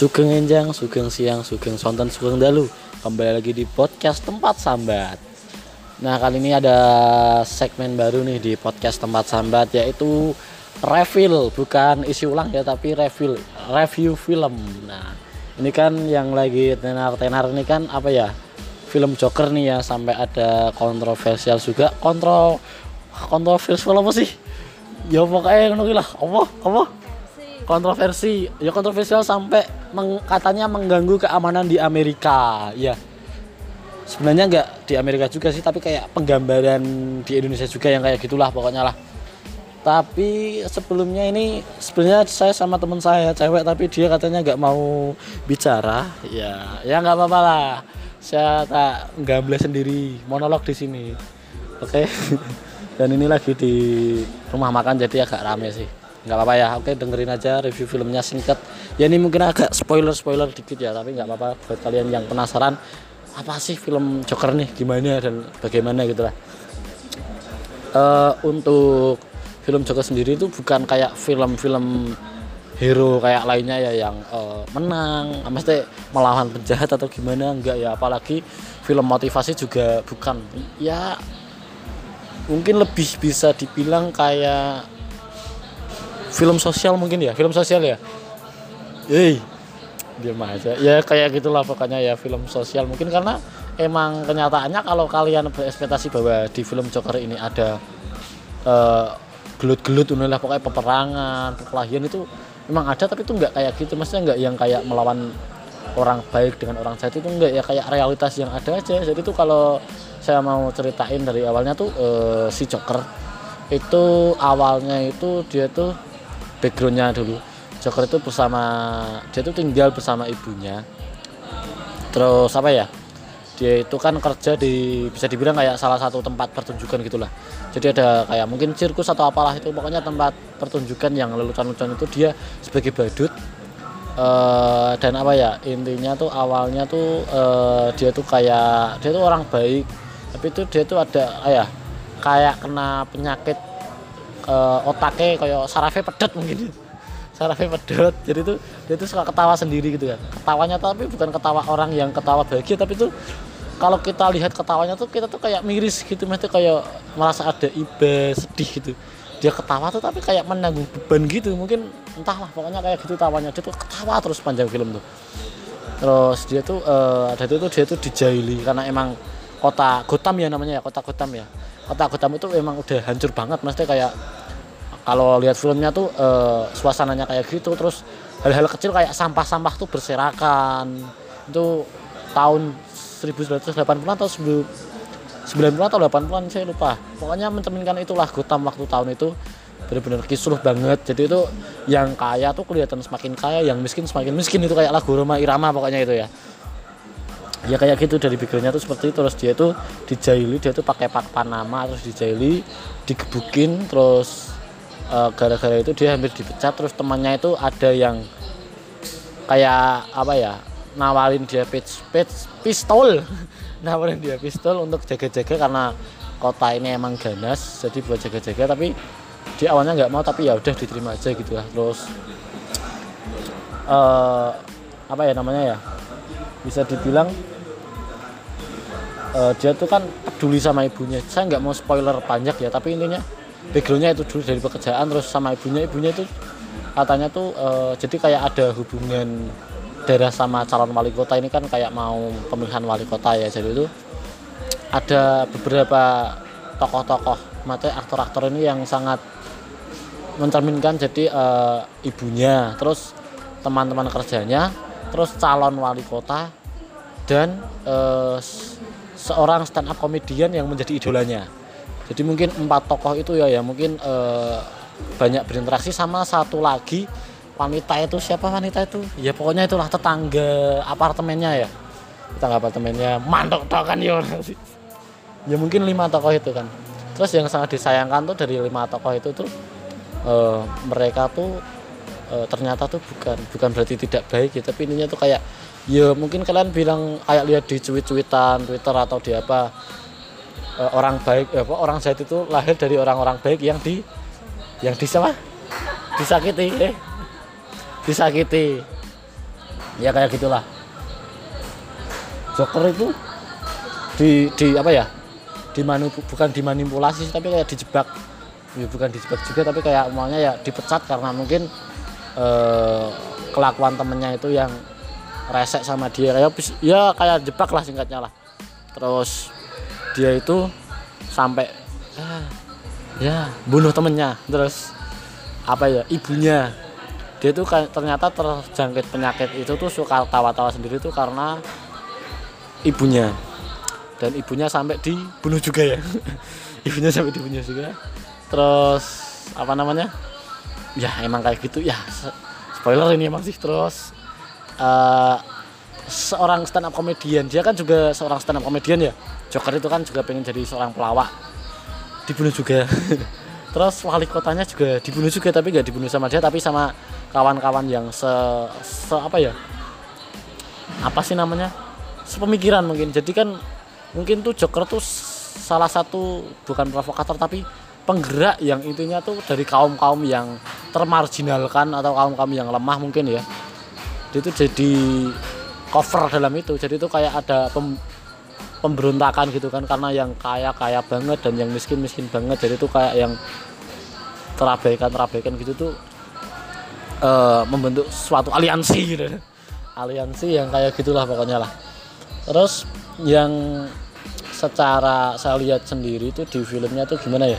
Sugeng Enjang, Sugeng Siang, Sugeng Sonten, Sugeng Dalu. Kembali lagi di podcast Tempat Sambat. Nah kali ini ada segmen baru nih di podcast Tempat Sambat Yaitu refill, bukan isi ulang ya tapi refill, review film. Nah ini kan yang lagi tenar-tenar ini kan apa ya? Film Joker nih ya sampai ada kontroversial juga. Kontrol kontroversial apa sih? Ya pokoknya ngono lah, apa? Apa? Kontroversi. Ya kontroversial sampai meng, katanya mengganggu keamanan di Amerika. Ya. Sebenarnya nggak di Amerika juga sih tapi kayak penggambaran di Indonesia juga yang kayak gitulah pokoknya lah. Tapi sebelumnya ini sebenarnya saya sama teman saya cewek tapi dia katanya nggak mau bicara. Ya ya nggak apa-apa lah. Saya tak gamble sendiri monolog di sini. Oke? Okay? dan ini lagi di rumah makan jadi agak rame sih nggak apa-apa ya oke dengerin aja review filmnya singkat. Ya ini mungkin agak spoiler spoiler dikit ya tapi nggak apa-apa buat kalian yang penasaran apa sih film Joker nih? Gimana dan bagaimana gitu lah. Uh, untuk film Joker sendiri itu bukan kayak film-film hero kayak lainnya ya yang uh, menang mesti melawan penjahat atau gimana enggak ya. Apalagi film motivasi juga bukan. Ya mungkin lebih bisa dibilang kayak film sosial mungkin ya film sosial ya? Hei dia aja. Ya kayak gitulah pokoknya ya film sosial mungkin. Karena emang kenyataannya kalau kalian berekspektasi bahwa di film Joker ini ada uh, gelut-gelut inilah pokoknya peperangan perkelahian itu memang ada tapi itu nggak kayak gitu. Maksudnya nggak yang kayak melawan orang baik dengan orang jahat itu enggak ya kayak realitas yang ada aja. Jadi itu kalau saya mau ceritain dari awalnya tuh uh, si Joker itu awalnya itu dia tuh backgroundnya dulu. Joker itu bersama dia itu tinggal bersama ibunya. Terus apa ya? Dia itu kan kerja di bisa dibilang kayak salah satu tempat pertunjukan gitulah. Jadi ada kayak mungkin sirkus atau apalah itu pokoknya tempat pertunjukan yang lelucon-lelucon itu dia sebagai badut. Uh, dan apa ya intinya tuh awalnya tuh uh, dia tuh kayak dia tuh orang baik. Tapi itu dia tuh ada ayah kayak kena penyakit uh, otaknya kayak sarafnya pedet mungkin. Sarafnya pedot. Jadi tuh dia tuh suka ketawa sendiri gitu kan. Ketawanya tapi bukan ketawa orang yang ketawa bahagia tapi tuh kalau kita lihat ketawanya tuh kita tuh kayak miris gitu. Mesti kayak merasa ada iba sedih gitu. Dia ketawa tuh tapi kayak menanggung beban gitu. Mungkin entahlah pokoknya kayak gitu tawanya. Dia tuh ketawa terus panjang film tuh. Terus dia tuh uh, ada itu tuh dia tuh dijaili karena emang kota Gotham ya namanya ya kota Gotham ya. Kota Gotham itu emang udah hancur banget mesti kayak kalau lihat filmnya tuh uh, suasananya kayak gitu terus hal-hal kecil kayak sampah-sampah tuh berserakan. Itu tahun 1980 atau 90 atau 80-an saya lupa. Pokoknya mencerminkan itulah Gotham waktu tahun itu. Benar-benar kisruh banget. Jadi itu yang kaya tuh kelihatan semakin kaya yang miskin semakin miskin. Itu kayak lagu Roma Irama pokoknya itu ya ya kayak gitu dari backgroundnya tuh seperti itu. Terus dia tuh dijaili dia tuh pakai pak Panama terus dijaili digebukin terus Eh, gara-gara uh, itu dia hampir dipecat. Terus temannya itu ada yang kayak apa ya nawarin dia pitch, pitch, pistol. Nawarin dia pistol untuk jaga-jaga karena kota ini emang ganas jadi buat jaga-jaga. Tapi di awalnya nggak mau tapi ya udah diterima aja gitu lah. Terus uh, apa ya namanya ya bisa dibilang uh, dia tuh kan peduli sama ibunya. Saya nggak mau spoiler panjang ya tapi intinya backgroundnya itu dulu dari pekerjaan terus sama ibunya. Ibunya itu katanya tuh e, jadi kayak ada hubungan daerah sama calon wali kota. Ini kan kayak mau pemilihan wali kota ya. Jadi itu ada beberapa tokoh-tokoh. Mati aktor-aktor ini yang sangat mencerminkan jadi e, ibunya terus teman-teman kerjanya terus calon wali kota dan e, seorang stand up komedian yang menjadi idolanya. Jadi mungkin empat tokoh itu ya ya. Mungkin eh, banyak berinteraksi sama satu lagi wanita itu. Siapa wanita itu? Ya pokoknya itulah tetangga apartemennya ya. Tetangga apartemennya. Mantok toh kan ya ya mungkin lima tokoh itu kan. Terus yang sangat disayangkan tuh dari lima tokoh itu tuh eh, mereka tuh eh, ternyata tuh bukan bukan berarti tidak baik ya. Tapi ininya tuh kayak ya mungkin kalian bilang kayak lihat di cuit-cuitan Twitter atau di apa uh, orang baik apa orang jahat itu lahir dari orang-orang baik yang di yang di siapa? Disakiti eh? disakiti. Ya kayak gitulah. Joker itu di di apa ya? Dimanip bukan dimanipulasi tapi kayak dijebak. Ya bukan dijebak juga tapi kayak maunya ya dipecat karena mungkin eh, kelakuan temennya itu yang resek sama dia. Kayak ya kayak jebak lah singkatnya lah. Terus dia itu sampai ah, ya bunuh temennya. Terus apa ya ibunya. Dia tuh ternyata terjangkit penyakit itu tuh suka tawa-tawa sendiri tuh karena ibunya. Dan ibunya sampai dibunuh juga ya. Ibunya sampai dibunuh juga. Terus apa namanya? Ya emang kayak gitu. Ya spoiler ini emang sih. Terus uh, seorang stand up komedian dia kan juga seorang stand up komedian ya. Joker itu kan juga pengen jadi seorang pelawak. Dibunuh juga. Terus wali kotanya juga dibunuh juga tapi nggak dibunuh sama dia tapi sama kawan-kawan yang se, se apa ya? Apa sih namanya? Sepemikiran mungkin. Jadi kan mungkin tuh Joker tuh salah satu bukan provokator tapi penggerak yang intinya tuh dari kaum kaum yang termarginalkan atau kaum kaum yang lemah mungkin ya itu jadi cover dalam itu. Jadi itu kayak ada pem, pemberontakan gitu kan. Karena yang kaya kaya banget dan yang miskin miskin banget. Jadi itu kayak yang terabaikan terabaikan gitu tuh uh, membentuk suatu aliansi gitu. Aliansi yang kayak gitulah pokoknya lah. Terus yang secara saya lihat sendiri itu di filmnya tuh gimana ya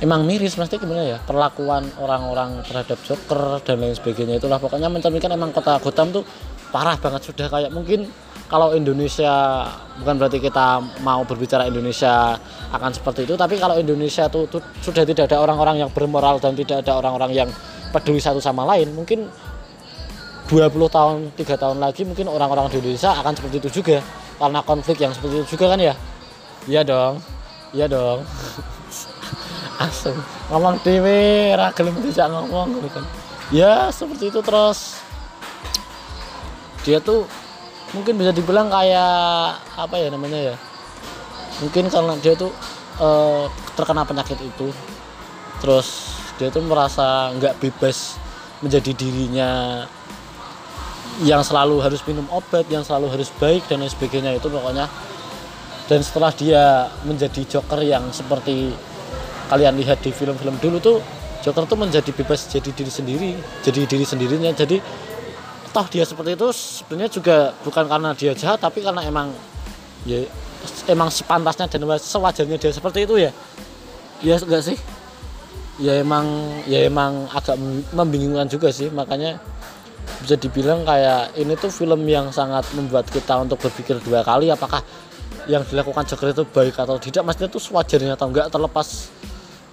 emang miris mesti gimana ya? Perlakuan orang-orang terhadap Joker dan lain sebagainya itulah. Pokoknya mencerminkan emang kota Gotham tuh parah banget. Sudah kayak mungkin kalau Indonesia bukan berarti kita mau berbicara Indonesia akan seperti itu tapi kalau Indonesia tuh, tuh sudah tidak ada orang-orang yang bermoral dan tidak ada orang-orang yang peduli satu sama lain mungkin 20 tahun tiga tahun lagi mungkin orang-orang di Indonesia akan seperti itu juga. Karena konflik yang seperti itu juga kan ya? Iya dong. Iya dong asem. Ngomong dewe ragil tidak ngomong gitu kan. Ya seperti itu terus dia tuh mungkin bisa dibilang kayak apa ya namanya ya mungkin karena dia tuh uh, terkena penyakit itu. Terus dia tuh merasa nggak bebas menjadi dirinya yang selalu harus minum obat yang selalu harus baik dan lain sebagainya itu pokoknya. Dan setelah dia menjadi Joker yang seperti kalian lihat di film-film dulu tuh Joker tuh menjadi bebas jadi diri sendiri jadi diri sendirinya. Jadi toh dia seperti itu sebenarnya juga bukan karena dia jahat tapi karena emang ya emang sepantasnya dan sewajarnya dia seperti itu ya. Ya enggak sih? Ya emang ya emang agak membingungkan juga sih. Makanya bisa dibilang kayak ini tuh film yang sangat membuat kita untuk berpikir dua kali apakah yang dilakukan Joker itu baik atau tidak. Maksudnya itu sewajarnya atau enggak terlepas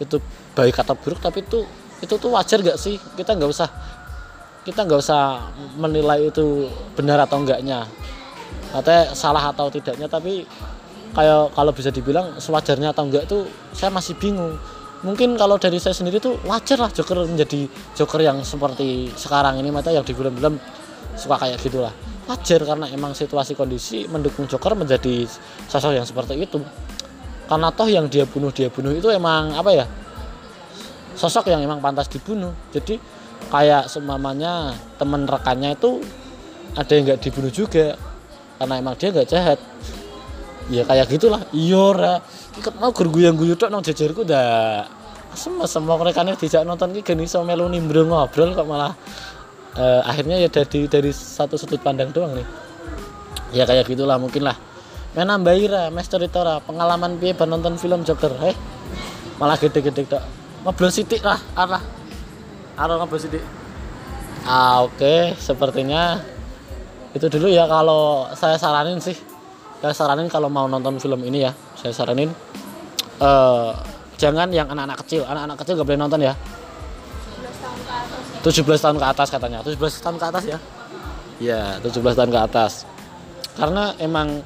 itu baik atau buruk tapi itu itu tuh wajar gak sih? Kita nggak usah kita nggak usah menilai itu benar atau enggaknya. Katanya salah atau tidaknya tapi kayak kalau bisa dibilang sewajarnya atau enggak tuh saya masih bingung. Mungkin kalau dari saya sendiri tuh wajar lah Joker menjadi Joker yang seperti sekarang ini mata yang di film-film suka kayak gitulah. Wajar karena emang situasi kondisi mendukung Joker menjadi sosok yang seperti itu karena toh yang dia bunuh dia bunuh itu emang apa ya sosok yang emang pantas dibunuh. Jadi kayak semamanya teman rekannya itu ada yang nggak dibunuh juga karena emang dia nggak jahat. Ya kayak gitulah. Iya ikut mau yang guyu tok nang jajarku dah semua semua mereka nih tidak nonton ki gini so melu nimbrung ngobrol kok malah uh, akhirnya ya dari dari satu sudut pandang doang nih. Ya kayak gitulah mungkin lah nambah ira Master Tora pengalaman piye nonton film Joker? Heh malah gede-gede tok. Ngobrol sidik lah arah. Arah ngobrol sidik ah oke. Okay. sepertinya itu dulu ya kalau saya saranin sih. Saya saranin kalau mau nonton film ini ya. Saya saranin uh, jangan yang anak-anak kecil. Anak-anak kecil gak boleh nonton ya. 17 tahun ke atas katanya. 17 tahun ke atas ya? Ya 17 tahun ke atas. Karena emang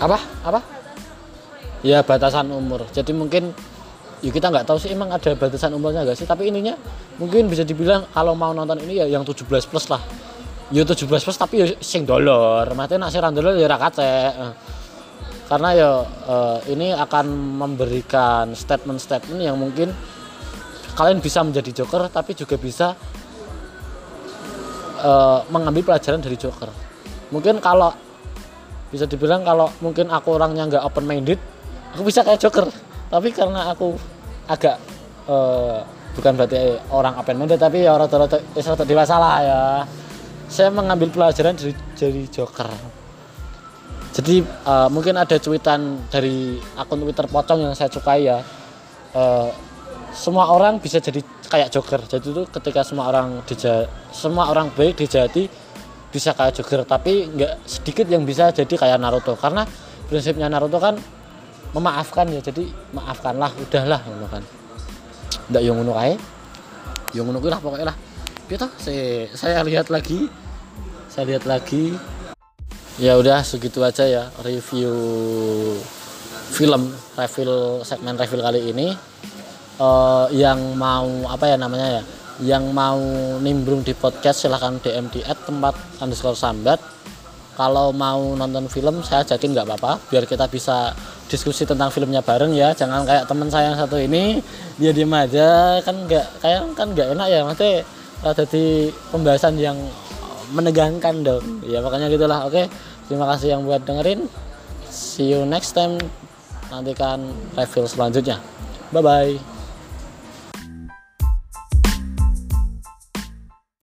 apa? Apa? Ya batasan umur. Jadi mungkin ya kita nggak tahu sih emang ada batasan umurnya gak sih tapi ininya mungkin bisa dibilang kalau mau nonton ini ya yang 17 plus lah. Yo 17 plus tapi yo sing dolor. Mati nak sing dolor ya ora karena ya uh, ini akan memberikan statement-statement yang mungkin kalian bisa menjadi joker tapi juga bisa uh, mengambil pelajaran dari Joker. Mungkin kalau bisa dibilang kalau mungkin aku orangnya nggak open minded aku bisa kayak Joker. Tapi karena aku agak uh, bukan berarti orang open minded tapi ya orang rata rata dewasa lah ya. Saya mengambil pelajaran dari dari Joker. Jadi uh, mungkin ada cuitan dari akun Twitter pocong yang saya sukai ya. Uh, semua orang bisa jadi kayak Joker. Jadi itu ketika semua orang dija semua orang baik dijati bisa kayak Joker tapi nggak sedikit yang bisa jadi kayak Naruto. Karena prinsipnya Naruto kan memaafkan ya jadi maafkanlah udahlah gitu kan. Ndak yang ngono kae. Yang ngono lah pokoknya lah. Gitu saya saya lihat lagi. Saya lihat lagi. Ya udah segitu aja ya review film review segmen review kali ini. Uh, yang mau apa ya namanya ya yang mau nimbrung di podcast silahkan DM di at tempat underscore sambat. Kalau mau nonton film saya jadiin nggak apa-apa. Biar kita bisa diskusi tentang filmnya bareng ya. Jangan kayak teman saya yang satu ini dia diem aja. Kan nggak kayak kan nggak enak ya. Maksudnya ada di pembahasan yang menegangkan dong ya makanya gitulah. Oke terima kasih yang buat dengerin. See you next time. Nantikan review selanjutnya. Bye bye